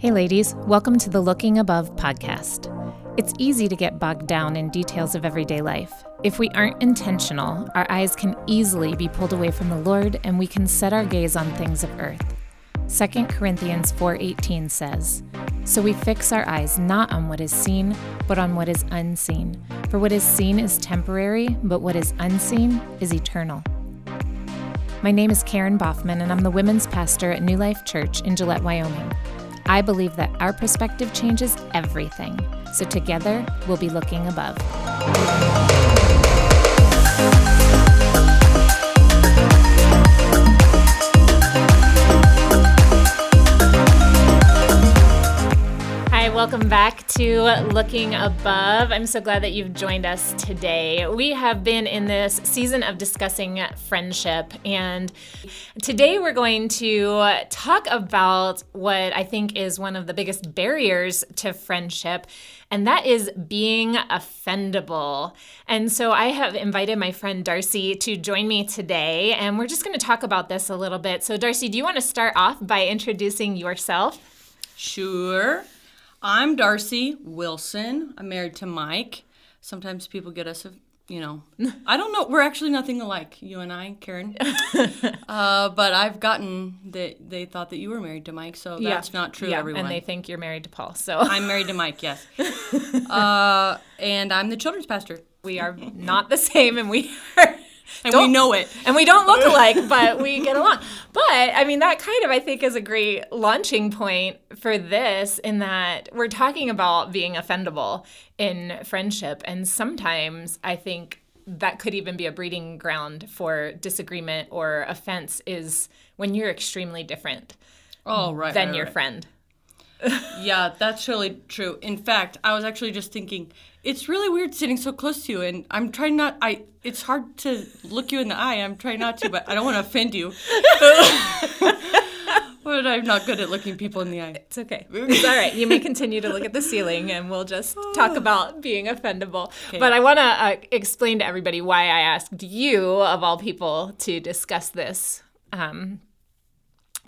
Hey, ladies, welcome to the Looking Above podcast. It's easy to get bogged down in details of everyday life. If we aren't intentional, our eyes can easily be pulled away from the Lord and we can set our gaze on things of earth. 2 Corinthians 4:18 says, "So we fix our eyes not on what is seen, but on what is unseen. For what is seen is temporary, but what is unseen is eternal." My name is Karen Boffman, and I'm the women's pastor at New Life Church in Gillette, Wyoming. I believe that our perspective changes everything. So together, we'll be looking above. Welcome back to Looking Above. I'm so glad that you've joined us today. We have been in this season of discussing friendship, and today we're going to talk about what I think is one of the biggest barriers to friendship, and that is being offendable. And so I have invited my friend Darci to join me today, and we're just going to talk about this a little bit. So, Darci, do you want to start off by introducing yourself? Sure. I'm Darci Wilson. I'm married to Mike. Sometimes people get us, you know, I don't know. We're actually nothing alike, you and I, Karen. uh, but I've gotten that they thought that you were married to Mike, so that's not true, yeah, everyone. And they think you're married to Paul. So I'm married to Mike, yes. uh, and I'm the children's pastor. we are not the same, and we are. And Don't- we know it. and we don't look alike, but we get along. But I mean, that kind of I think is a great launching point for this, in that we're talking about being offendable in friendship, and sometimes I think that could even be a breeding ground for disagreement or offense is when you're extremely different Oh, right. than right, your right. friend. Yeah, that's really true. In fact, I was actually just thinking, it's really weird sitting so close to you, and I'm trying not. I it's hard to look you in the eye. I'm trying not to, but I don't want to offend you. but I'm not good at looking people in the eye. It's okay. It's all right. You may continue to look at the ceiling and we'll just talk about being offendable. But I want to uh, explain to everybody why I asked you, of all people, to discuss this um,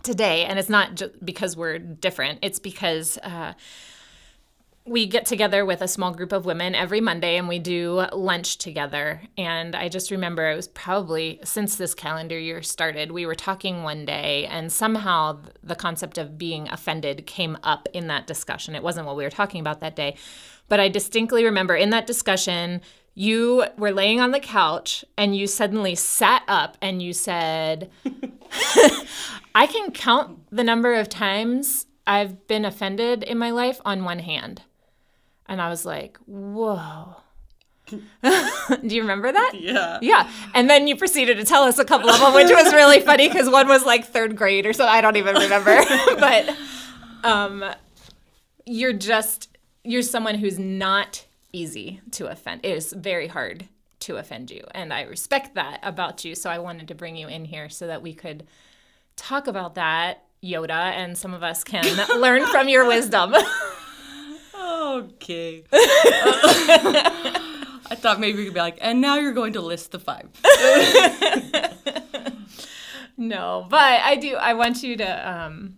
today. And it's not just because we're different, it's because. Uh, we get together with a small group of women every Monday and we do lunch together. And I just remember it was probably since this calendar year started, we were talking one day and somehow the concept of being offended came up in that discussion. It wasn't what we were talking about that day. But I distinctly remember in that discussion, you were laying on the couch and you suddenly sat up and you said, I can count the number of times I've been offended in my life on one hand. And I was like, whoa. Do you remember that? Yeah. Yeah. And then you proceeded to tell us a couple of them, which was really funny because one was like third grade or so. I don't even remember. but um, you're just, you're someone who's not easy to offend. It is very hard to offend you. And I respect that about you. So I wanted to bring you in here so that we could talk about that, Yoda, and some of us can learn from your wisdom. Okay. I thought maybe you could be like, and now you're going to list the five. No, but I do. I want you to. Um,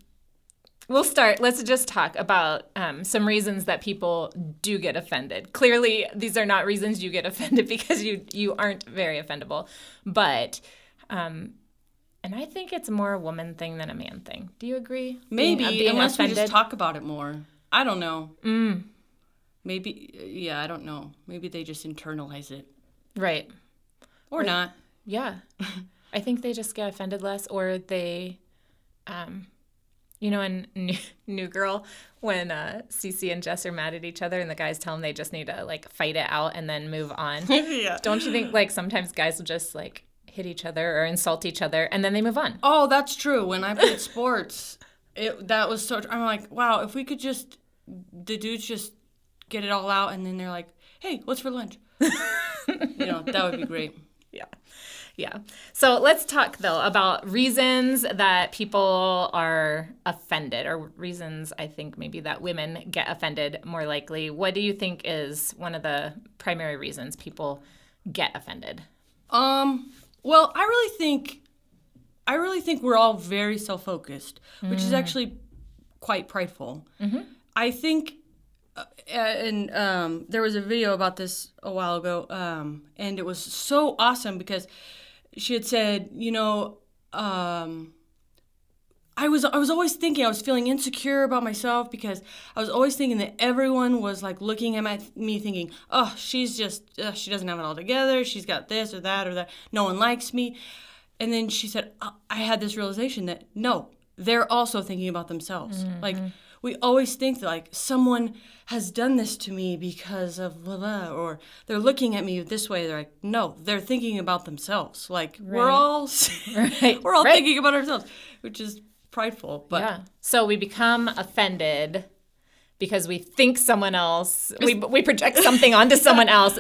we'll start. Let's just talk about um, some reasons that people do get offended. Clearly, these are not reasons you get offended because you you aren't very offendable. But, um, and I think it's more a woman thing than a man thing. Do you agree? Being- Maybe uh, being unless we just talk about it more. I don't know. Mm. Maybe yeah, I don't know. Maybe they just internalize it right. or not. Yeah. I think they just get offended less or they um you know in New, New Girl when uh Cece and Jess are mad at each other and the guys tell them they just need to like fight it out and then move on. yeah. Don't you think like sometimes guys will just like hit each other or insult each other and then they move on? Oh, that's true. When I played sports, it that was so. I'm like, wow, if we could just the dudes just get it all out, and then they're like, hey, what's for lunch? you know, that would be great. Yeah. Yeah. So let's talk though about reasons that people are offended or reasons I think maybe that women get offended more likely. What do you think is one of the primary reasons people get offended? Um. Well, I really think, I really think we're all very self-focused, which is actually quite prideful. I think, and um, there was a video about this a while ago, um, and it was so awesome because she had said, you know, um, I was I was always thinking I was feeling insecure about myself because I was always thinking that everyone was like looking at my, me thinking, oh, she's just uh, she doesn't have it all together. She's got this or that or that. No one likes me. And then she said, I, I had this realization that no, they're also thinking about themselves. Like we always think that like someone has done this to me because of blah blah, or they're looking at me this way. They're like, no, they're thinking about themselves. Like we're Right. all Right. we're all Right. thinking about ourselves, which is prideful. But yeah. So we become offended because we think someone else, we, we project something onto someone else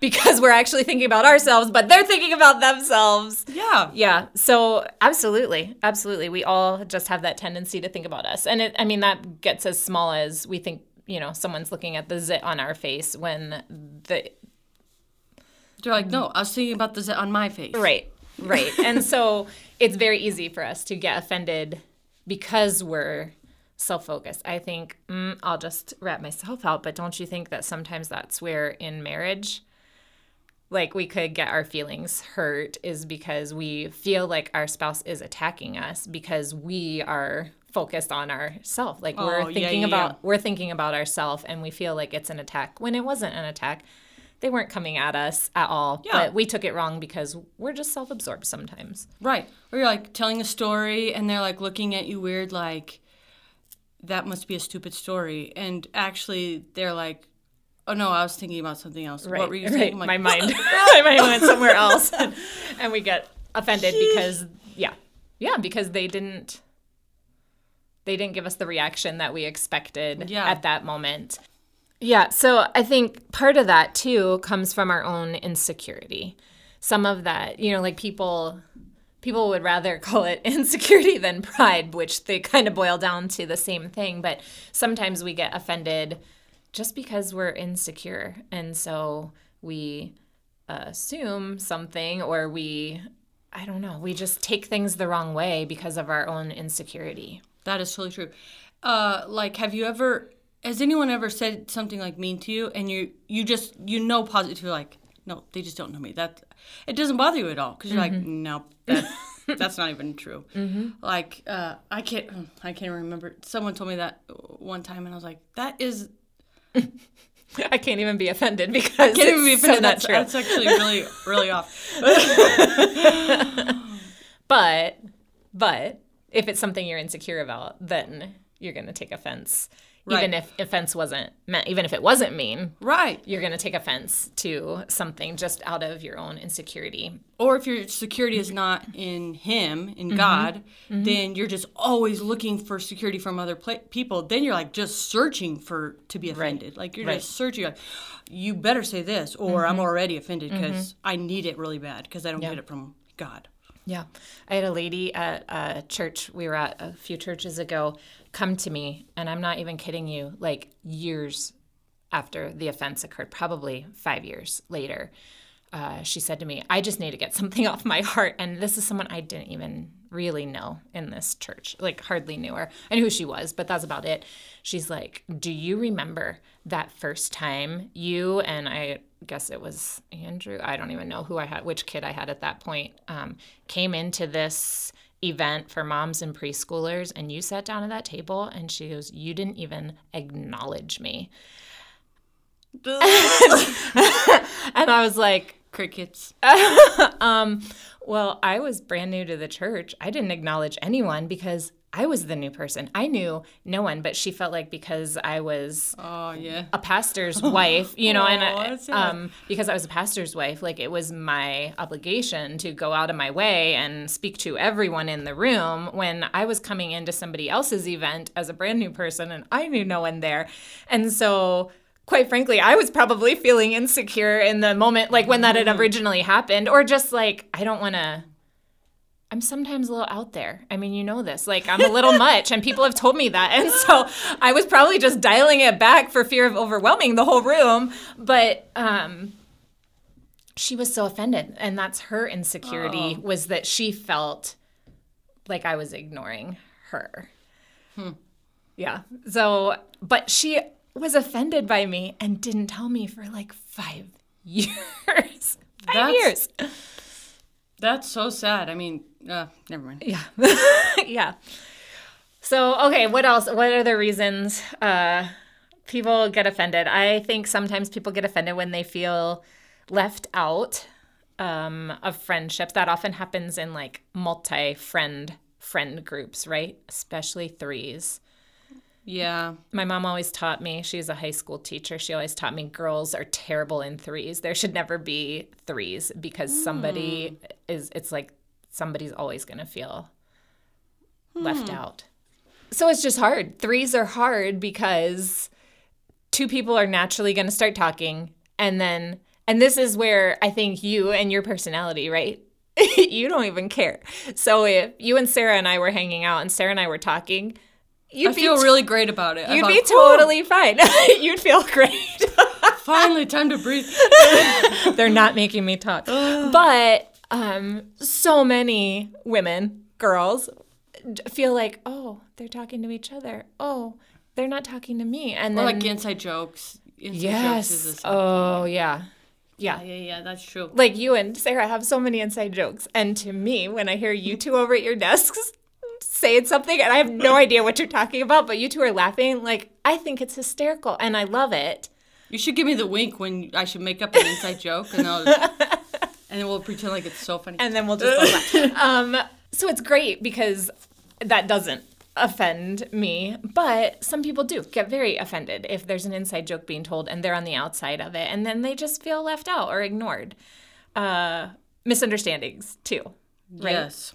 because we're actually thinking about ourselves, but they're thinking about themselves. yeah, Yeah. So absolutely, absolutely, we all just have that tendency to think about us, and it. I mean, that gets as small as we think. You know, someone's looking at the zit on our face when the they're like, no, I was thinking about this on my face. Right, right. and so it's very easy for us to get offended because we're self focused. I think mm, I'll just wrap myself out, but don't you think that sometimes that's where in marriage, like we could get our feelings hurt is because we feel like our spouse is attacking us because we are focused on ourself like Oh, we're thinking yeah, about yeah. we're thinking about ourself and we feel like it's an attack when it wasn't an attack they weren't coming at us at all Yeah. but we took it wrong because we're just self-absorbed sometimes Right. Or you're like telling a story and they're like looking at you weird, like, that must be a stupid story. And actually, they're like, oh no, I was thinking about something else. right what were you right saying? Like, my mind my mind went somewhere else and we get offended because yeah yeah because they didn't they didn't give us the reaction that we expected Yeah. at that moment yeah so i think part of that too comes from our own insecurity some of that you know like people people would rather call it insecurity than pride which they kind of boil down to the same thing but sometimes we get offended just because we're insecure and so we assume something or we i don't know we just take things the wrong way because of our own insecurity That is totally true. Uh, like, have you ever? Has anyone ever said something like mean to you, and you you just you know positive, like, no, they just don't know me. That it doesn't bother you at all because you're like, no, that, that's not even true. Like, uh, I can't I can't remember. Someone told me that one time, and I was like, that is i can't even be offended because I can't even be offended. so that's, that's actually really really off. but but if it's something you're insecure about then you're going to take offense even if offense wasn't meant even if it wasn't mean Right. you're going to take offense to something just out of your own insecurity. Or if your security is not in him Mm-hmm. in god then you're just always looking for security from other pla people. Then you're like just searching for to be offended. Like you're Right. just searching like you better say this or Mm-hmm. i'm already offended because i need it really bad because i don't get it from god Yeah. I had a lady at a church we were at a few churches ago come to me, and I'm not even kidding you, like years after the offense occurred, probably five years later. Uh, she said to me, I just need to get something off my heart. And this is someone I didn't even really know in this church, like hardly knew her. I knew who she was, but that's about it. She's like, Do you remember that first time you and I guess it was Andrew, I don't even know who I had, which kid I had at that point, um, came into this event for moms and preschoolers and you sat down at that table and she goes, You didn't even acknowledge me. And I was like, crickets Well, I was brand new to the church. I didn't acknowledge anyone because I was the new person. I knew no one, but she felt like because I was oh yeah a pastor's wife, you know, and Oh, I, um, because I was a pastor's wife, like it was my obligation to go out of my way and speak to everyone in the room when I was coming into somebody else's event as a brand new person and I knew no one there. And so, quite frankly, I was probably feeling insecure in the moment, like when that had Mm-hmm. originally happened, or just like, I don't want to. I'm sometimes a little out there. I mean, you know this. Like, I'm a little much, and people have told me that. And so I was probably just dialing it back for fear of overwhelming the whole room. But um, she was so offended. And that's her insecurity was that she felt like I was ignoring her. Yeah. So, but she was offended by me and didn't tell me for like five years. five That's- years. That's so sad. I mean, uh, never mind. Yeah. yeah. So, okay, what else? What are the reasons uh, people get offended? I think sometimes people get offended when they feel left out um, of friendships. That often happens in like multi friend friend groups, right? Especially threes. Yeah. My mom always taught me, she's a high school teacher. She always taught me girls are terrible in threes. There should never be threes because somebody hmm. is, it's like somebody's always going to feel hmm. left out. So it's just hard. Threes are hard because two people are naturally going to start talking. And then, and this is where I think you and your personality, right? you don't even care. So if you and Sarah and I were hanging out and Sarah and I were talking, you'd I feel really great about it. You'd thought, be "Whew, totally fine. You'd feel great. finally time to breathe. They're not making me talk. but um, so many women, girls, feel like, oh, they're talking to each other. Oh, they're not talking to me. And Or then, like inside jokes. Inside jokes is yes. this. Oh, yeah. Yeah. yeah, yeah, that's true. Like you and Sarah have so many inside jokes. And to me, when I hear you two over at your desks saying something and I have no idea what you're talking about, but you two are laughing, like, I think it's hysterical and I love it. You should give me the wink when I should make up an inside joke, and I'll, and then we'll pretend like it's so funny. and then we'll just go um, so it's great because that doesn't offend me, but some people do get very offended if there's an inside joke being told and they're on the outside of it, and then they just feel left out or ignored. Uh, misunderstandings too, right? Yes.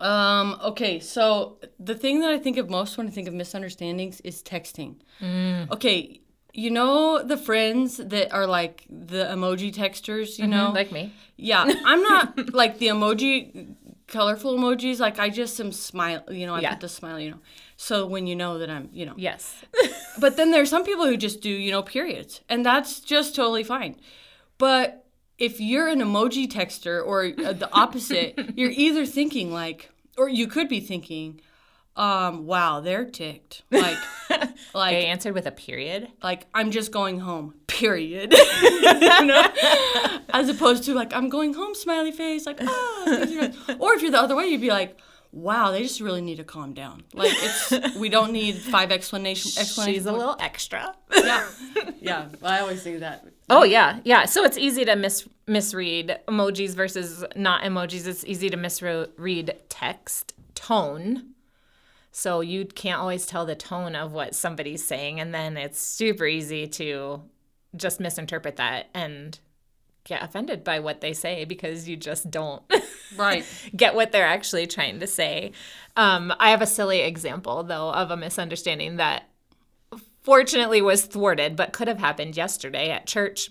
Um, okay, so the thing that I think of most when I think of misunderstandings is texting. Mm. Okay, you know the friends that are like the emoji texters, you know? Like me. yeah, I'm not like the emoji colorful emojis, like I just am smile, you know, I Yeah. put the smile, you know. So when you know that I'm, you know. Yes. But then there's some people who just do, you know, periods, and that's just totally fine. But if you're an emoji texter or uh, the opposite, you're either thinking like, or you could be thinking, um, wow, they're ticked. Like, like, I answered with a period. like I'm just going home. Period. you know? As opposed to like I'm going home, smiley face. Like, ah. these are good." Or if you're the other way, you'd be like, wow, they just really need to calm down. Like, it's we don't need five explanation explanations. She's a little extra. yeah, yeah. I always think that. Oh yeah, yeah. So it's easy to mis- misread emojis versus not emojis. It's easy to misread text tone. So you can't always tell the tone of what somebody's saying, and then it's super easy to just misinterpret that and get offended by what they say because you just don't Right. get what they're actually trying to say. Um, I have a silly example, though, of a misunderstanding that fortunately was thwarted, but could have happened yesterday at church.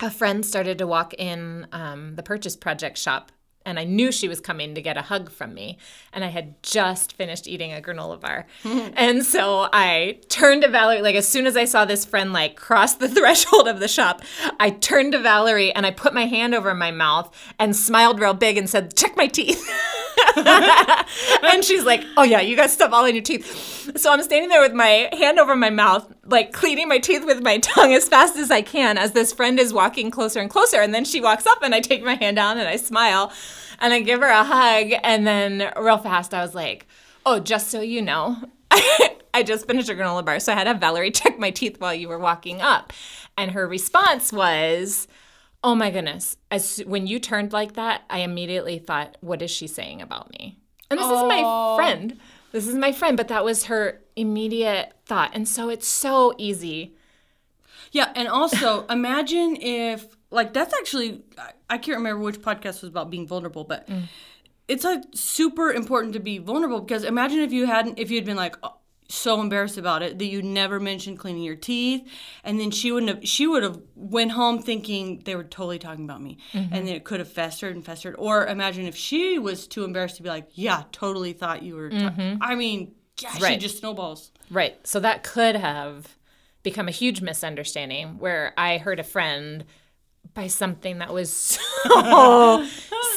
A friend started to walk in um, the Purchase Project shop, and I knew she was coming to get a hug from me. And I had just finished eating a granola bar. and so I turned to Valerie, like, as soon as I saw this friend, like, cross the threshold of the shop, I turned to Valerie and I put my hand over my mouth and smiled real big and said, Check my teeth. and she's like, "Oh yeah, you got stuff all in your teeth." So I'm standing there with my hand over my mouth, like cleaning my teeth with my tongue as fast as I can, as this friend is walking closer and closer. And then she walks up, and I take my hand down and I smile, and I give her a hug. And then real fast, I was like, "Oh, just so you know." I just finished a granola bar, so I had have Valerie check my teeth while you were walking up. And her response was, Oh my goodness. As when you turned like that, I immediately thought, what is she saying about me? And this is my friend. This is my friend, but that was her immediate thought. And so it's so easy. Yeah, and also imagine if like that's actually I, can't remember which podcast was about being vulnerable, but mm. it's like super important to be vulnerable because imagine if you hadn't if you'd been like oh, so embarrassed about it that you never mentioned cleaning your teeth. And then she wouldn't have she would have went home thinking they were totally talking about me mm-hmm. and then it could have festered and festered. Or imagine if she was too embarrassed to be like yeah totally thought you were ta-" mm-hmm. i mean yeah she just snowballs. Right. So that could have become a huge misunderstanding where I heard a friend by something that was so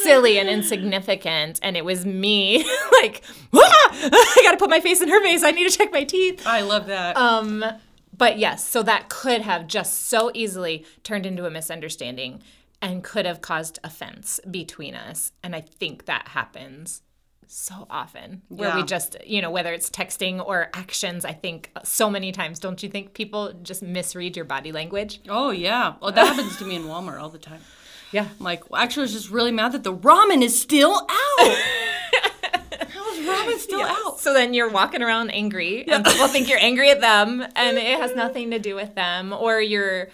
silly and insignificant and it was me like "Ah! i gotta put my face in her face i need to check my teeth I love that. um but yes so that could have just so easily turned into a misunderstanding and could have caused offense between us and i think that happens so often where we just you know whether it's texting or actions i think so many times don't you think people just misread your body language oh yeah. Well, that happens to me in Walmart all the time. yeah I'm like, well, actually, I was just really mad that the ramen is still out. How is ramen still out? So then you're walking around angry, and people think you're angry at them, and it has nothing to do with them, or you're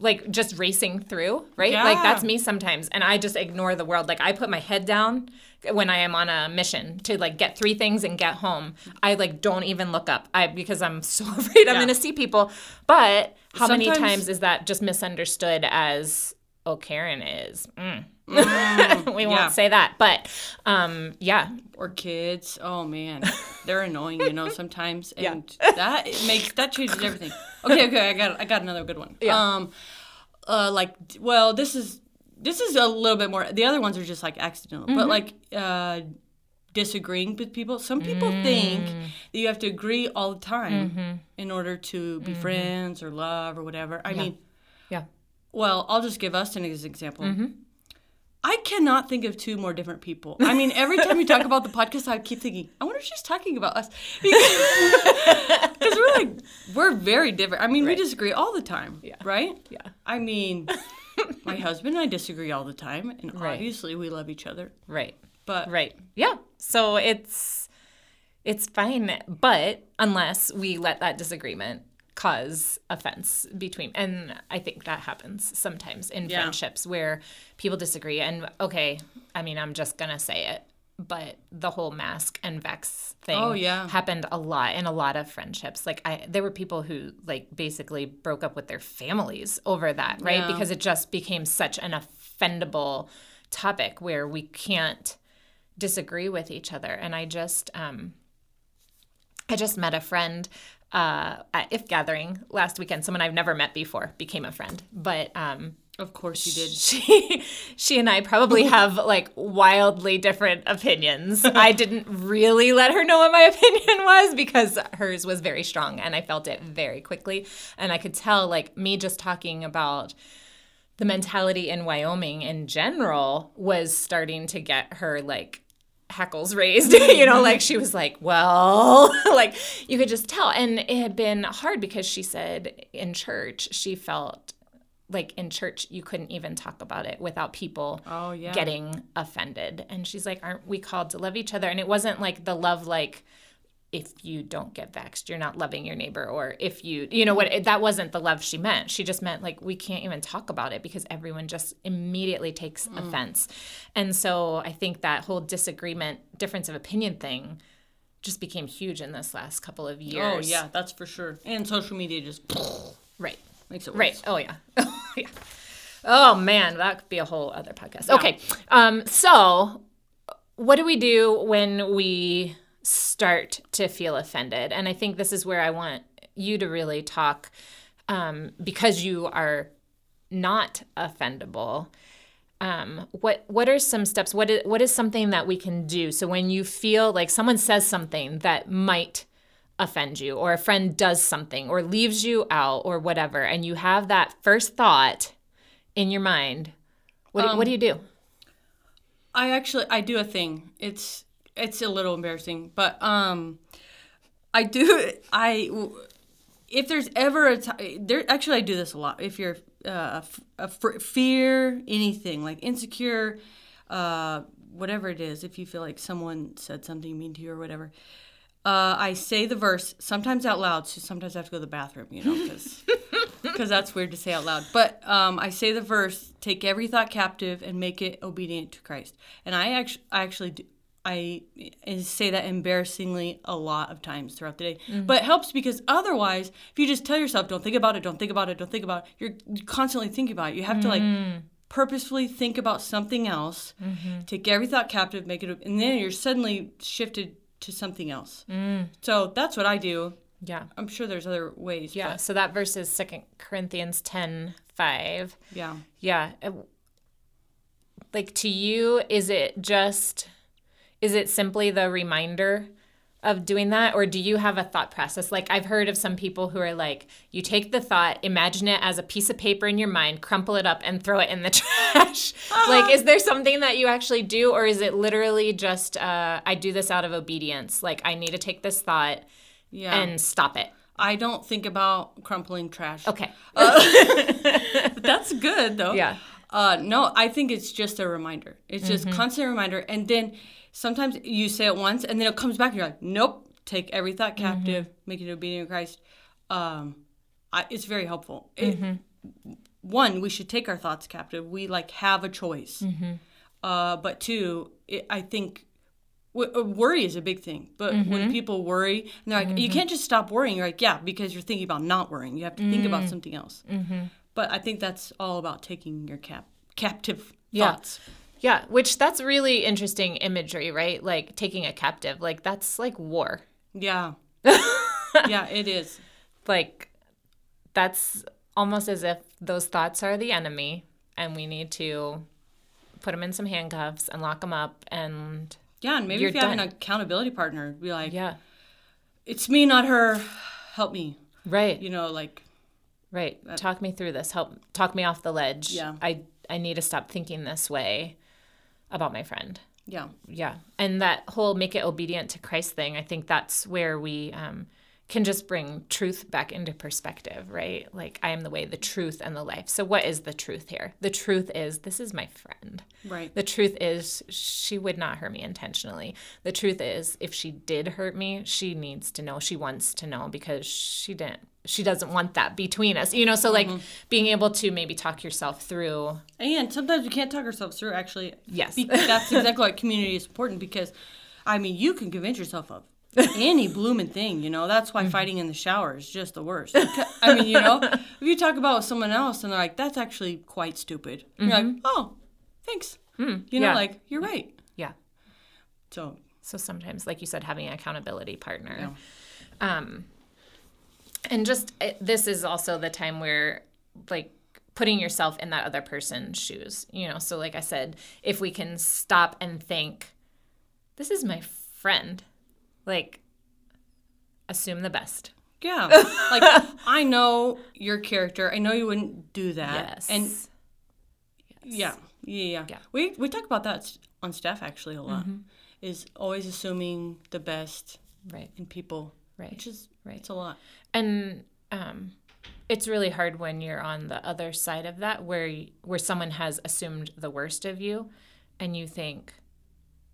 like just racing through, right? Like that's me sometimes, and I just ignore the world. Like I put my head down when I am on a mission to like get three things and get home. I like don't even look up, I because I'm so afraid I'm gonna see people. But how many times is that just misunderstood as? Oh, Karen is. Mm. we yeah. won't say that, but um, yeah, Or kids. Oh man, they're annoying, you know, sometimes, Yeah. and that it makes that changes everything. Okay, okay, I got I got another good one. Yeah. Um, uh, like, well, this is this is a little bit more. The other ones are just like accidental, Mm-hmm. but like uh, disagreeing with people. Some people think Mm. that you have to agree all the time Mm-hmm. in order to be friends or love or whatever. I mean, yeah. well, I'll just give us an example. Mm-hmm. I cannot think of two more different people. I mean, every time you talk about the podcast, I keep thinking, I wonder if she's talking about us. Because we're like, we're very different. I mean, we disagree all the time, Yeah. right? Yeah. I mean, my husband and I disagree all the time, and Right. obviously we love each other. Right. But Right. Yeah. So it's it's fine, but unless we let that disagreement cause offense between and I think that happens sometimes in Yeah. friendships where people disagree and okay, I mean I'm just going to say it, but the whole mask and vax thing Oh, yeah. happened a lot in a lot of friendships. Like I there were people who like basically broke up with their families over that, right? Yeah. Because it just became such an offendable topic where we can't disagree with each other. And I just, um, I just met a friend uh, at If Gathering last weekend. Someone I've never met before became a friend, but um, of course you did. she, she and I probably have like wildly different opinions. I didn't really let her know what my opinion was because hers was very strong, and I felt it very quickly. And I could tell, like me just talking about the mentality in Wyoming in general was starting to get her like hackles raised you know like she was like well like you could just tell and it had been hard because she said in church she felt like in church you couldn't even talk about it without people Oh, yeah. getting offended. And she's like aren't we called to love each other? And it wasn't like the love like if you don't get vaxxed you're not loving your neighbor or if you you know what it, that wasn't the love she meant. She just meant like we can't even talk about it because everyone just immediately takes mm. offense. And so i think that whole disagreement difference of opinion thing just became huge in this last couple of oh, years. Oh, yeah, that's for sure. And social media just right makes it worse. Right. Oh yeah. Oh yeah. Oh man, that could be a whole other podcast. Okay. Um, so what do we do when we start to feel offended? And I think this is where I want you to really talk um, because you are not offendable. Um, what what are some steps? What is what is something that we can do? So when you feel like someone says something that might offend you or a friend does something or leaves you out or whatever and you have that first thought in your mind what, do, what do you do I actually I do a thing. It's it's a little embarrassing, but um, I do I if there's ever a time there actually I do this a lot. If you're uh, a, fear anything like insecure, uh, whatever it is, if you feel like someone said something mean to you or whatever. Uh, I say the verse sometimes out loud, so sometimes I have to go to the bathroom, you know, because that's weird to say out loud. But um, I say the verse: "Take every thought captive and make it obedient to Christ." And I actually, I actually, do, I say that embarrassingly a lot of times throughout the day. But it helps because otherwise, if you just tell yourself, "Don't think about it, don't think about it, don't think about it," you're constantly thinking about it. You have to like purposefully think about something else, take every thought captive, make it, and then you're suddenly shifted to something else. Mm. So that's what I do. Yeah. I'm sure there's other ways. Yeah. but So that verse is Second Corinthians 10 5. yeah. Yeah. Like to you, is it just, is it simply the reminder of doing that? Or do you have a thought process? Like I've heard of some people who are like, you take the thought, imagine it as a piece of paper in your mind, crumple it up and throw it in the trash. like, is there something that you actually do? Or is it literally just, uh, I do this out of obedience? Like I need to take this thought Yeah. and stop it. I don't think about crumpling trash. Okay. That's good though. Yeah. Uh, no, I think it's just a reminder. It's just Mm-hmm. constant reminder, and then sometimes you say it once, and then it comes back, and you're like, nope. Take every thought Mm-hmm. captive, make it obedient to Christ. Um, I, it's very helpful. It- Mm-hmm. one, we should take our thoughts captive. We like have a choice. Mm-hmm. Uh, but two, it, I think w- uh, worry is a big thing. But Mm-hmm. when people worry, and they're like, you can't just stop worrying. You're like, yeah, because you're thinking about not worrying. You have to think about something else. Mm-hmm. But I think that's all about taking your cap captive Yeah. thoughts. Yeah, which that's really interesting imagery, right? Like taking a captive, like that's like war. Yeah. yeah, it is. Like that's almost as if those thoughts are the enemy and we need to put them in some handcuffs and lock them up and Yeah, and maybe You're if you have an accountability partner, be like, yeah. it's me, not her. Help me. Right. You know, like, Right. Talk me through this. Help talk me off the ledge. Yeah. I I need to stop thinking this way about my friend. yeah. yeah and that whole make it obedient to christ thing i think that's where we um, can just bring truth back into perspective right? Like i am the way the truth and the life. So what is the truth here? The truth is this is my friend. Right. the truth is she would not hurt me intentionally. The truth is if she did hurt me she needs to know. She wants to know because she didn't she doesn't want that between us you know? So like mm-hmm. being able to maybe talk yourself through And sometimes we can't talk ourselves through, actually. Yes. That's exactly why community is important because, I mean, you can convince yourself of any blooming thing, you know. That's Mm-hmm. why fighting in the shower is just the worst. I mean, you know, if you talk about someone else and they're like, that's actually quite stupid, you're like, oh, thanks. you know, Mm-hmm. Mm, yeah. like, you're right. yeah So, So sometimes, like you said, having an accountability partner. Um, and just uh, this is also the time where, like, putting yourself in that other person's shoes. You know, so like I said, if we can stop and think, this is my friend, like, assume the best. yeah. like, I know your character. I know you wouldn't do that. Yes. And Yeah, yeah, yeah. Yeah. We we talk about that on staff actually a lot. Mm-hmm. Is always assuming the best right, in people, right, which is right. it's a lot. and um, it's really hard when you're on the other side of that, where where someone has assumed the worst of you, and you think,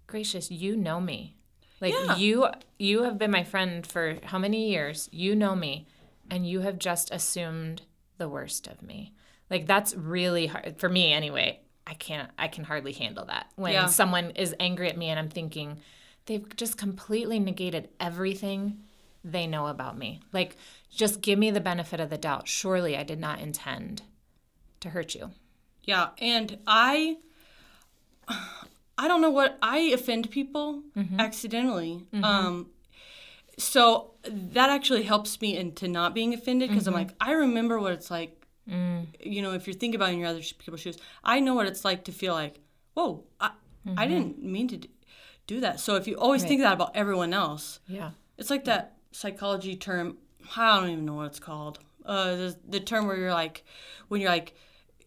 "Gracious, you know me, like Yeah. you you have been my friend for how many years? You know me, and you have just assumed the worst of me." Like that's really hard for me, anyway. I can't. I can hardly handle that when Yeah. someone is angry at me, and I'm thinking. They've just completely negated everything they know about me. Like, just give me the benefit of the doubt. Surely I did not intend to hurt you. Yeah, and I I don't know what I offend people Mm-hmm. accidentally. Um so that actually helps me into not being offended because Mm-hmm. I'm like I remember what it's like Mm. you know if you're thinking about it in your other people's shoes. I know what it's like to feel like, "Whoa, I, I didn't mean to do that." So if you always think that about everyone else, Yeah. it's like that psychology term. I don't even know what it's called. Uh, the, the term where you're like, when you're like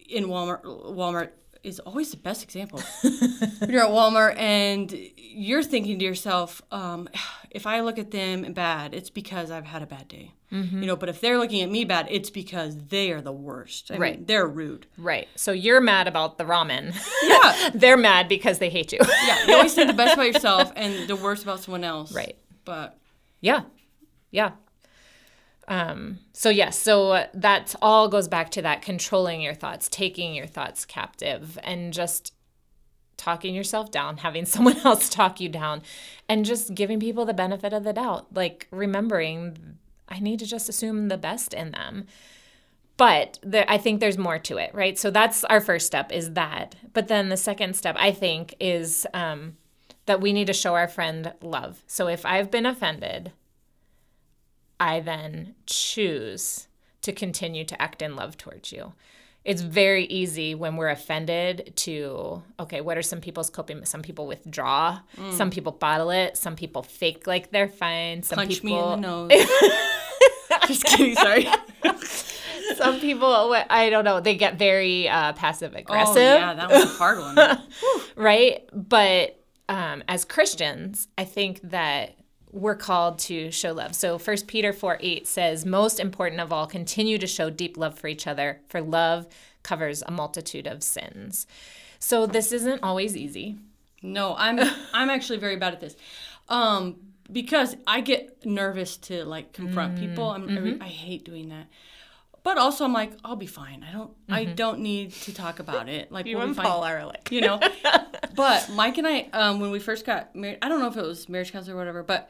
in Walmart. Walmart is always the best example. when you're at Walmart and you're thinking to yourself, um, if I look at them bad, it's because I've had a bad day. You know, but if they're looking at me bad, it's because they are the worst. I mean, Right. they're rude. Right. So you're mad about the ramen. Yeah. They're mad because they hate you. yeah. You always think the best about yourself and the worst about someone else. Right. But Yeah. Yeah. Um, so yes, so that all goes back to that controlling your thoughts, taking your thoughts captive and just talking yourself down, having someone else talk you down and just giving people the benefit of the doubt. Like remembering I need to just assume the best in them. But I think there's more to it, right? So that's our first step is that. But then the second step, I think, is um, that we need to show our friend love. So if I've been offended, I then choose to continue to act in love towards you. It's very easy when we're offended to, okay, what are some people's coping? Some people withdraw, some people bottle it, some people fake like they're fine, some Punch me people in the nose. Just kidding. Sorry. some people I don't know, they get very uh, passive aggressive. Oh yeah, that was a hard one. right? But um, as Christians, I think that we're called to show love. So 1 Peter 4 8 says, Most important of all, continue to show deep love for each other, for love covers a multitude of sins. So this isn't always easy. No, I'm I'm actually very bad at this. Um, because I get nervous to like confront people. I'm Mm-hmm. I hate doing that. But also I'm like, I'll be fine. I don't I Mm-hmm. don't need to talk about it. Like we'll be fine. are like, you know. but Mike and I, um, when we first got married, I don't know if it was marriage counselor or whatever, but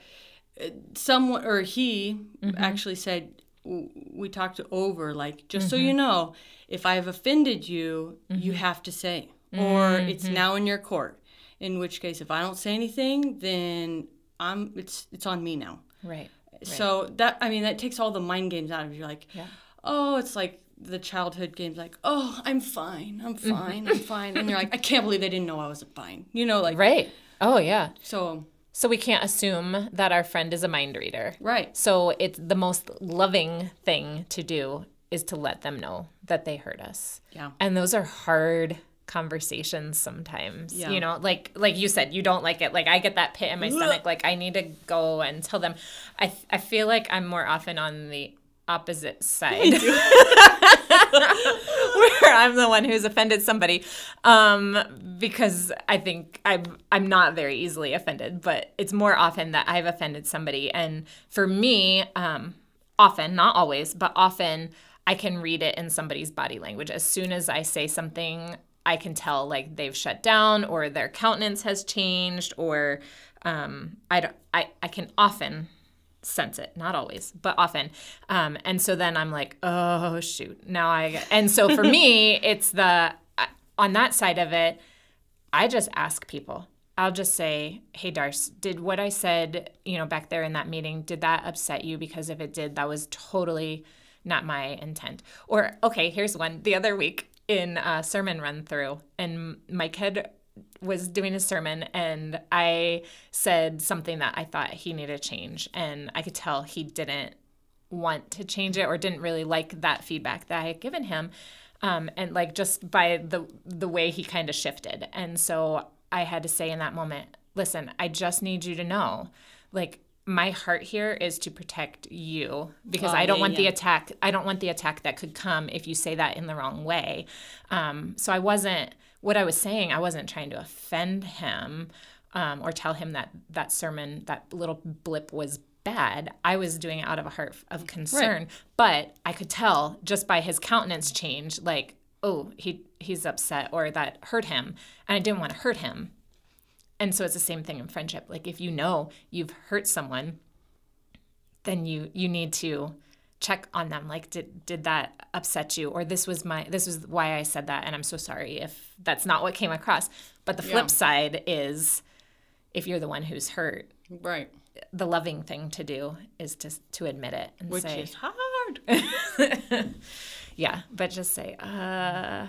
uh, someone or he Mm-hmm. actually said we talked over like just so Mm-hmm. you know, if I've offended you, you have to say, or it's Mm-hmm. now in your court. In which case, if I don't say anything, then I'm it's it's on me now. right. So that I mean that takes all the mind games out of you. Like, Yeah. oh, it's like the childhood games. Like, oh, I'm fine, I'm Mm-hmm. fine, I'm fine, and you're like, I can't believe they didn't know I wasn't fine. You know, like Right. Oh, yeah. so. So we can't assume that our friend is a mind reader. Right. So it's the most loving thing to do is to let them know that they hurt us. Yeah. And those are hard conversations sometimes. Yeah. You know, like like you said, you don't like it. Like I get that pit in my stomach. Like I need to go and tell them. I I feel like I'm more often on the opposite side. Where I'm the one who's offended somebody. Um, because I think I'm I'm not very easily offended, but it's more often that I've offended somebody. And for me, um, often, not always, but often I can read it in somebody's body language. As soon as I say something, I can tell like they've shut down or their countenance has changed or um, I, don't, I, I can often sense it not always but often. Um, and so then i'm like oh shoot now i and so for me it's the on that side of it i just ask people. I'll just say hey darce did what i said you know back there in that meeting did that upset you? Because if it did that was totally not my intent. Or okay here's one. The other week in a sermon run through and mike had was doing his sermon and I said something that I thought he needed to change and I could tell he didn't want to change it or didn't really like that feedback that I had given him um, and like just by the the way he kind of shifted and so I had to say in that moment listen I just need you to know like my heart here is to protect you because Oh, I don't yeah, want the attack. I don't want the attack that could come if you say that in the wrong way. Um, so I wasn't what I was saying. I wasn't trying to offend him um, or tell him that that sermon, that little blip was bad. I was doing it out of a heart of concern, but I could tell just by his countenance change, like, oh, he he's upset or that hurt him, and I didn't want to hurt him. And so it's the same thing in friendship. Like if you know you've hurt someone, then you you need to check on them like did did that upset you or this was my this was why I said that and I'm so sorry if that's not what came across. But the flip Yeah. side is if you're the one who's hurt, Right. the loving thing to do is to to admit it and Which say is hard. yeah, but just say, uh,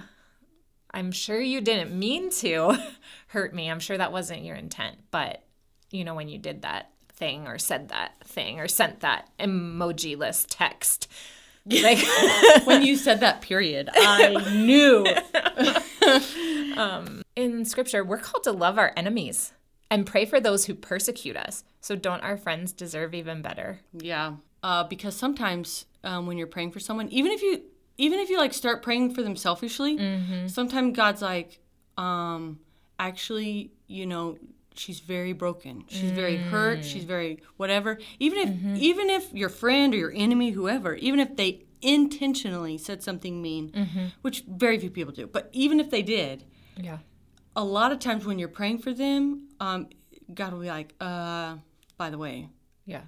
I'm sure you didn't mean to hurt me. I'm sure that wasn't your intent. But, you know, when you did that thing or said that thing or sent that emoji list text, like, when you said that period, I knew. in scripture, we're called to love our enemies and pray for those who persecute us. So don't our friends deserve even better? Yeah. Uh, because sometimes um, when you're praying for someone, even if you even if you like start praying for them selfishly, sometimes God's like, um, actually, you know, she's very broken. She's very hurt. She's very whatever. Even if even if your friend or your enemy, whoever, even if they intentionally said something mean, which very few people do, but even if they did, Yeah. a lot of times when you're praying for them, um, God will be like, uh, by the way, Yeah.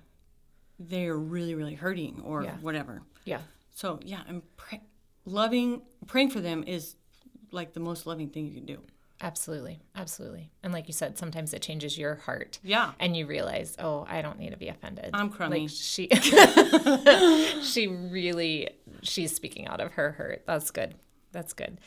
they're really, really hurting or Yeah. whatever. Yeah. So yeah, and pray, loving, praying for them is like the most loving thing you can do. Absolutely. Absolutely. And like you said, sometimes it changes your heart. Yeah. And you realize, oh, I don't need to be offended. I'm crummy. Like she she really she's speaking out of her hurt. That's good. That's good.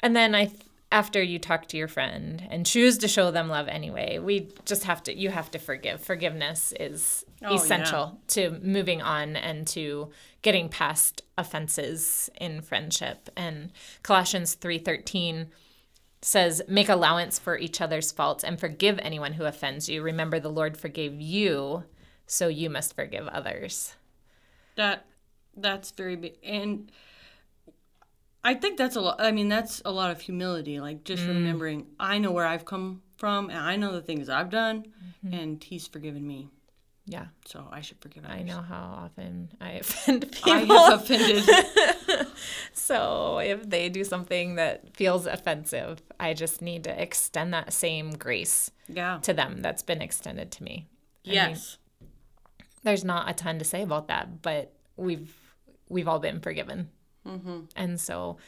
And then I after you talk to your friend and choose to show them love anyway, we just have to you have to forgive. Forgiveness is Oh, essential to moving on and to getting past offenses in friendship. And Colossians 3:13 says, Make allowance for each other's faults and forgive anyone who offends you. Remember, the Lord forgave you, so you must forgive others. That that's very big, and I think that's a lot. I mean, that's a lot of humility. Like just mm. remembering, I know where I've come from, and I know the things I've done, mm-hmm. and He's forgiven me, Yeah, so I should forgive others. I know how often I offend people. I have offended. so if they do something that feels offensive, I just need to extend that same grace yeah. to them that's been extended to me. I mean, Yes. there's not a ton to say about that, but we've we've all been forgiven, mm-hmm. and so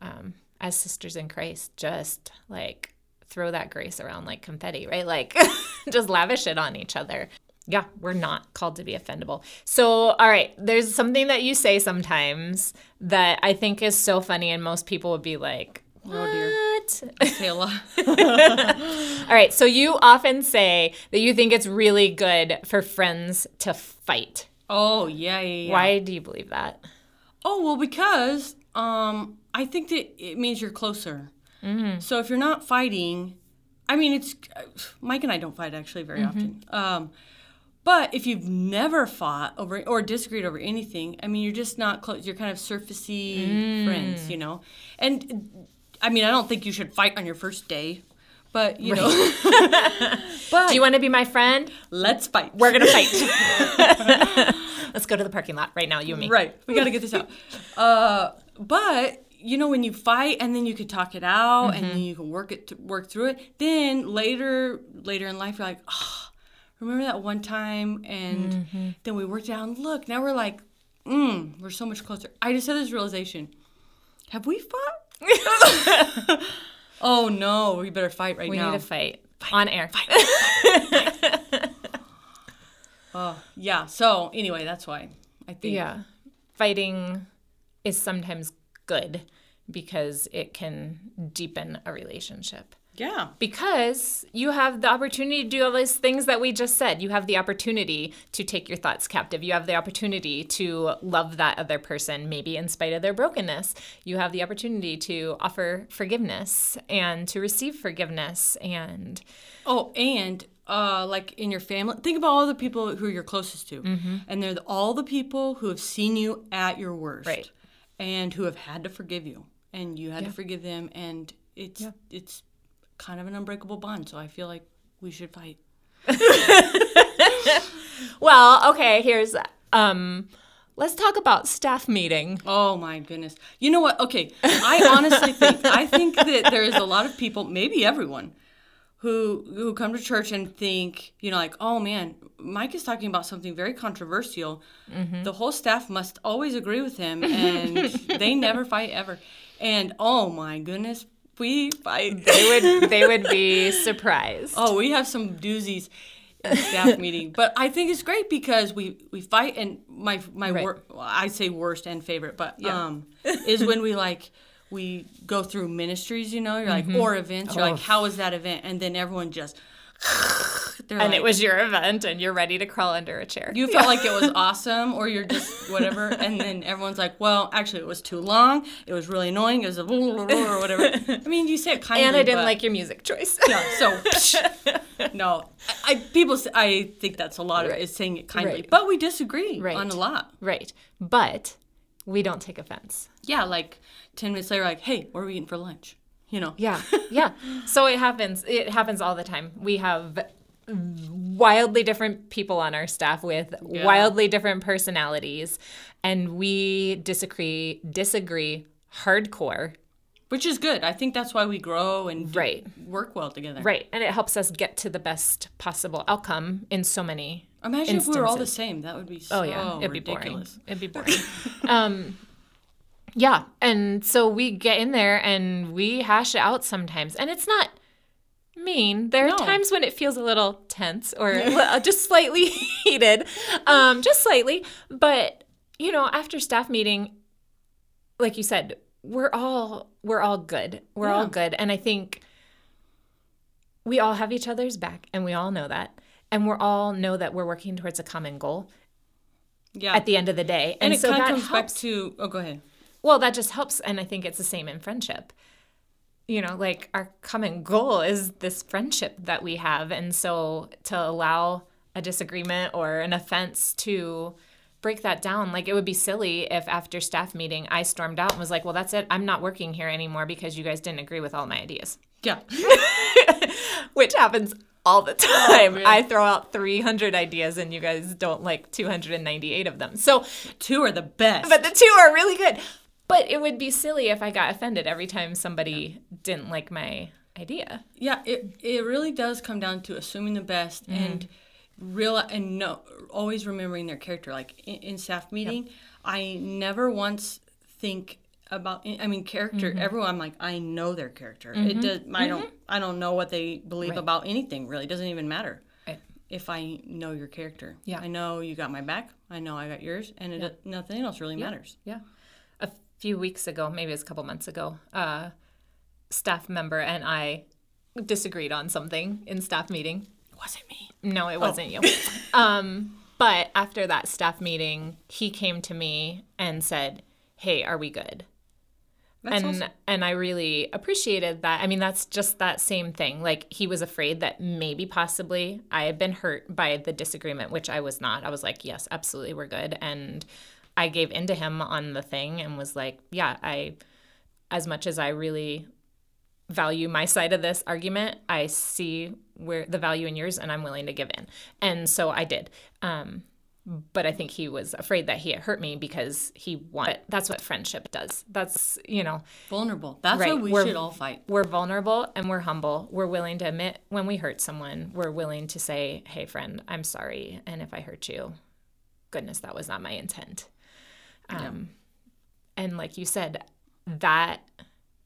um, as sisters in Christ, just like throw that grace around like confetti, right? Like just lavish it on each other. Yeah, we're not called to be offendable. So, all right, there's something that you say sometimes that I think is so funny, and most people would be like, "What?" Oh, dear. Say a lot. All right, so you often say that you think it's really good for friends to fight. Oh yeah, yeah, yeah. Why do you believe that? Oh well, because um, I think that it means you're closer. So if you're not fighting, I mean, it's Mike and I don't fight actually very often. Um, but if you've never fought over or disagreed over anything, I mean, you're just not close. You're kind of surfacey friends, mm. you know. And I mean, I don't think you should fight on your first day, but you know. but Do you want to be my friend? let's fight. We're gonna fight. Let's go to the parking lot right now, you and me. Right. We got to get this out. Uh, but you know, when you fight and then you could talk it out and mm-hmm. then you can work it work through it. Then later, later in life, you're like, oh, remember that one time? And then we worked out. And look, now we're like, mm, we're so much closer. I just had this realization: Have we fought? oh no, we better fight right We now. need to fight, on air. Fight. Oh, yeah. So anyway, that's why I think. Yeah, fighting is sometimes good because it can deepen a relationship. Yeah. because you have the opportunity to do all these things that we just said. You have the opportunity to take your thoughts captive. You have the opportunity to love that other person, maybe in spite of their brokenness. You have the opportunity to offer forgiveness and to receive forgiveness. And Oh, and uh, like in your family, think about all the people who you're closest to, Mm-hmm. and they're the, all the people who have seen you at your worst, Right. And who have had to forgive you, and you had to forgive them, and it's it's kind of an unbreakable bond. So I feel like we should fight. well, okay, here's um let's talk about staff meeting. Oh my goodness! You know what? Okay, I honestly think I think that there is a lot of people, maybe everyone, who who come to church and think, you know, like, oh man, Mike is talking about something very controversial. The whole staff must always agree with him, and they never fight ever. And oh my goodness, we fight. They would they would be surprised. Oh, we have some doozies in staff meeting, but I think it's great because we we fight and my my Right. wor- well, I say worst and favorite, but um is when we like we go through ministries, you know, you're like or events, you're Oh. like how was that event, and then everyone just and like, it was your event and you're ready to crawl under a chair. you felt like it was awesome, or you're just whatever, and then everyone's like, well, actually, it was too long, it was really annoying, it was a or whatever. I mean, you say it kindly, and I didn't but- like your music choice. yeah, so no, I, I people. s- I think that's a lot of it is saying it kindly, Right. but we disagree Right. on a lot. right. But we don't take offense. Yeah, like ten minutes later, like, hey, what are we eating for lunch? You know. Yeah. Yeah. so it happens. It happens all the time. We have wildly different people on our staff with Yeah. wildly different personalities and we disagree disagree hardcore. which is good. I think that's why we grow and Right. work well together. Right. And it helps us get to the best possible outcome in so many Imagine if we were all the same. That would be so Oh yeah, it'd be ridiculous. boring. It'd be boring. um, Yeah. And so we get in there and we hash it out sometimes. And it's not mean. There are No. times when it feels a little tense or uh, just slightly heated, um, just slightly. But you know, after staff meeting, like you said, we're all we're all good. We're all good, and I think we all have each other's back, and we all know that, and we're all know that we're working towards a common goal Yeah. at the end of the day. and, it so kind of that comes helps. back to oh go ahead. Well, that just helps. And I think it's the same in friendship. You know, like our common goal is this friendship that we have. And so to allow a disagreement or an offense to break that down, like it would be silly if after staff meeting I stormed out and was like, well, that's it. I'm not working here anymore because you guys didn't agree with all my ideas, Yeah. which happens all the oh, time. really? I throw out 300 ideas and you guys don't like 298 of them. So, Two are the best. but the two are really good. But it would be silly if I got offended every time somebody didn't like my idea. Yeah, it it really does come down to assuming the best mm-hmm. and real and no always remembering their character. Like in, in staff meeting, I never once think about I mean character mm-hmm. everyone I'm like I know their character. It mm-hmm. does I don't I don't know what they believe Right. about anything really. It doesn't even matter. Right. If I know your character. Yeah. I know you got my back. I know I got yours and it, nothing else really matters. Yeah. Few weeks ago, maybe it was a couple months ago, uh, staff member and I disagreed on something in staff meeting. wasn't me. No, it wasn't you. Um, but after that staff meeting, he came to me and said, "Hey, are we good?" That's and awesome. and I really appreciated that. I mean, that's just that same thing. Like he was afraid that maybe possibly I had been hurt by the disagreement, which I was not. I was like, "Yes, absolutely, we're good." And I gave into him on the thing and was like, "Yeah, I as much as I really value my side of this argument, I see where the value in yours and I'm willing to give in." And so I did. Um but I think he was afraid that he had hurt me because he wanted. That's what friendship does. That's, you know, Vulnerable. That's Right, what we we're- should all fight. we're vulnerable and we're humble. We're willing to admit when we hurt someone. We're willing to say, hey, friend, I'm sorry. And if I hurt you, goodness, that was not my intent. Um, And like you said, that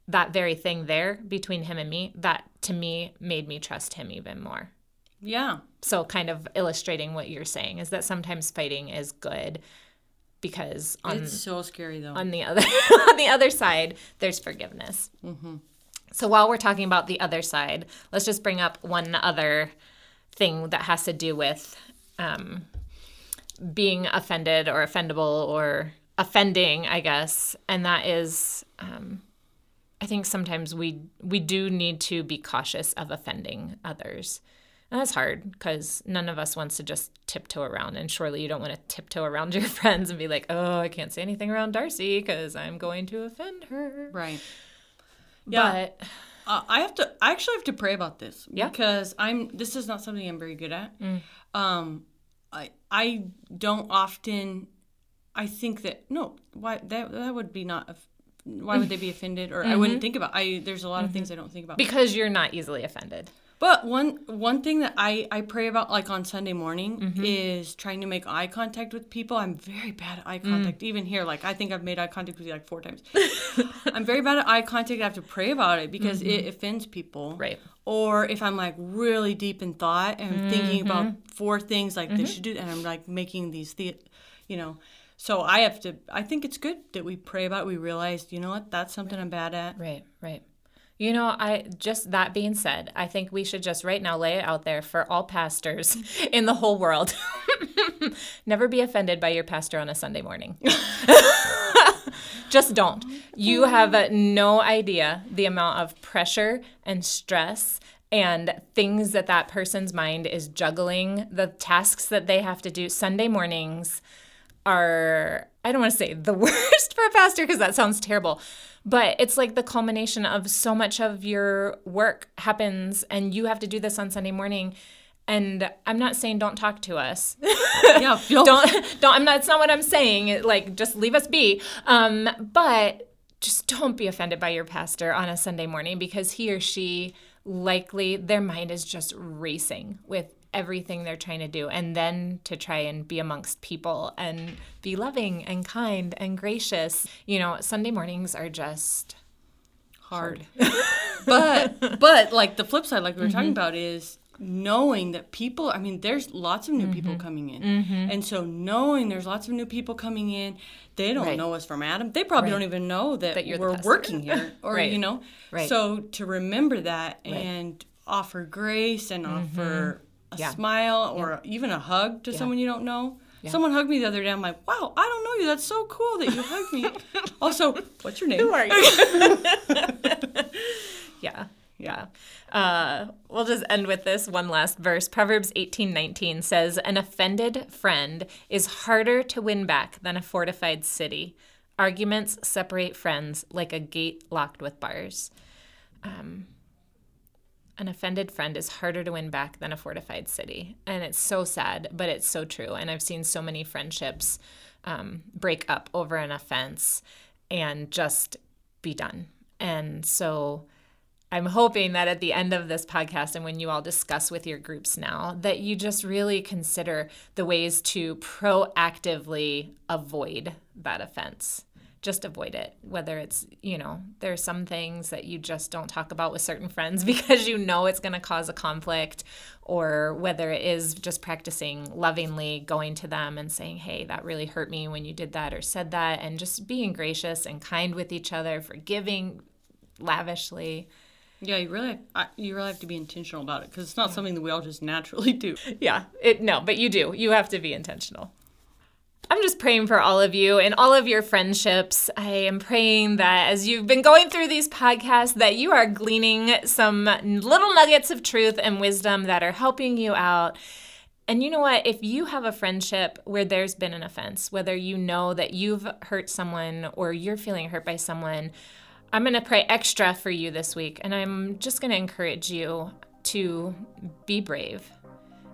that very thing there between him and me, that to me made me trust him even more. Yeah. So kind of illustrating what you're saying is that sometimes fighting is good because on it's so scary though. on the other on the other side there's forgiveness so while we're talking about the other side let's just bring up one other thing that has to do with um, being offended or offendable or offending i guess and that is um, i think sometimes we we do need to be cautious of offending others and that's hard because none of us wants to just tiptoe around. And surely you don't want to tiptoe around your friends and be like, oh, I can't say anything around Darci because I'm going to offend her. right. Yeah. But Uh, I have to. I actually have to pray about this Yeah. because I'm. This is not something I'm very good at. Um, I I don't often. I think that no. Why that that would be not. Why would they be offended? Or I wouldn't mm-hmm. think about. I there's a lot of things mm-hmm. I don't think about. because you're not easily offended. But one one thing that I I pray about like on Sunday morning mm-hmm. is trying to make eye contact with people. I'm very bad at eye mm. contact. Even here, like I think I've made eye contact with you like four times. I'm very bad at eye contact. I have to pray about it because it offends people. Right. Or if I'm like really deep in thought and I'm thinking about four things like they should do, and I'm like making these, the, you know. So I have to. I think it's good that we pray about. It. We realize, you know what, that's something I'm bad at. Right, right. You know, I just that being said, I think we should just right now lay it out there for all pastors in the whole world. Never be offended by your pastor on a Sunday morning. just don't. You have no idea the amount of pressure and stress and things that that person's mind is juggling, the tasks that they have to do Sunday mornings are I don't want to say the worst for a pastor because that sounds terrible, but it's like the culmination of so much of your work happens and you have to do this on Sunday morning. And I'm not saying don't talk to us. Yeah, don't don't I'm not it's not what I'm saying. Like just leave us be. Um, but just don't be offended by your pastor on a Sunday morning because he or she likely their mind is just racing with everything they're trying to do and then to try and be amongst people and be loving and kind and gracious. You know, Sunday mornings are just hard. but but like the flip side like we were mm-hmm. talking about is knowing that people i mean there's lots of new mm-hmm. people coming in mm-hmm. and so knowing there's lots of new people coming in they don't right. know us from adam they probably right. don't even know that, that we're working here or right. you know so to remember that and offer grace and mm-hmm. offer a yeah. smile or yeah. even a hug to someone you don't know Someone hugged me the other day. I'm like, wow, I don't know you. That's so cool that you hugged me. also, what's your name? Who are you? yeah. Yeah. Uh, we'll just end with this one last verse. Proverbs 18:19 says, "An offended friend is harder to win back than a fortified city. Arguments separate friends like a gate locked with bars." Um, an offended friend is harder to win back than a fortified city, and it's so sad, but it's so true. And I've seen so many friendships um, break up over an offense and just be done. And so I'm hoping that at the end of this podcast and when you all discuss with your groups now, that you just really consider the ways to proactively avoid that offense. Just avoid it. Whether it's, you know, there are some things that you just don't talk about with certain friends because you know it's going to cause a conflict, or whether it is just practicing lovingly going to them and saying, hey, that really hurt me when you did that or said that, and just being gracious and kind with each other, forgiving lavishly yeah, you really you really have to be intentional about it because it's not something that we all just naturally do. Yeah, it no, but you do. You have to be intentional. I'm just praying for all of you and all of your friendships. I am praying that as you've been going through these podcasts that you are gleaning some little nuggets of truth and wisdom that are helping you out. And you know what? If you have a friendship where there's been an offense, whether you know that you've hurt someone or you're feeling hurt by someone, I'm going to pray extra for you this week, and I'm just going to encourage you to be brave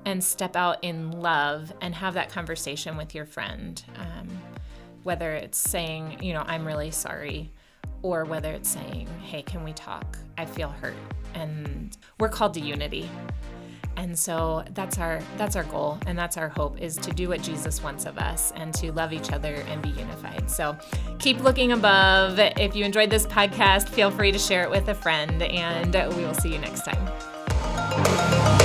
and step out in love and have that conversation with your friend. Um, whether it's saying, you know, I'm really sorry, or whether it's saying, hey, can we talk? I feel hurt. And we're called to unity. And so that's our that's our goal and that's our hope is to do what Jesus wants of us and to love each other and be unified. So keep looking above. If you enjoyed this podcast, feel free to share it with a friend and we will see you next time.